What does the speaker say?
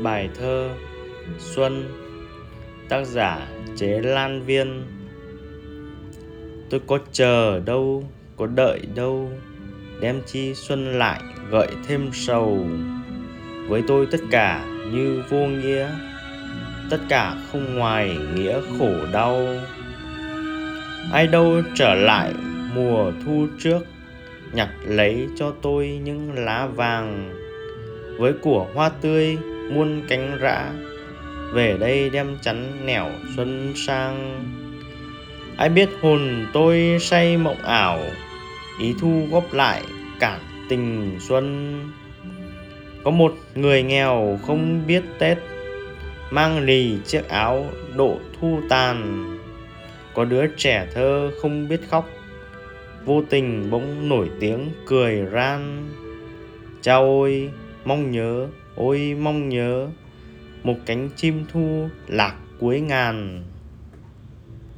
Bài thơ Xuân Tác giả Chế Lan Viên. Tôi có chờ đâu, có đợi đâu Đem chi xuân lại gợi thêm sầu. Với tôi tất cả như vô nghĩa Tất cả không ngoài nghĩa khổ đau. Ai đâu trở lại mùa thu trước Nhặt lấy cho tôi những lá vàng. Với của hoa tươi muôn cánh rã. Về đây đem chắn nẻo xuân sang. Ai biết hồn tôi say mộng ảo, ý thu góp lại cản tình xuân. Có một người nghèo không biết tết, mang lì chiếc áo độ thu tàn. Có đứa trẻ thơ không biết khóc, vô tình bỗng nổi tiếng cười ran. Cha ôi mong nhớ ôi mong nhớ một cánh chim thu lạc cuối ngàn.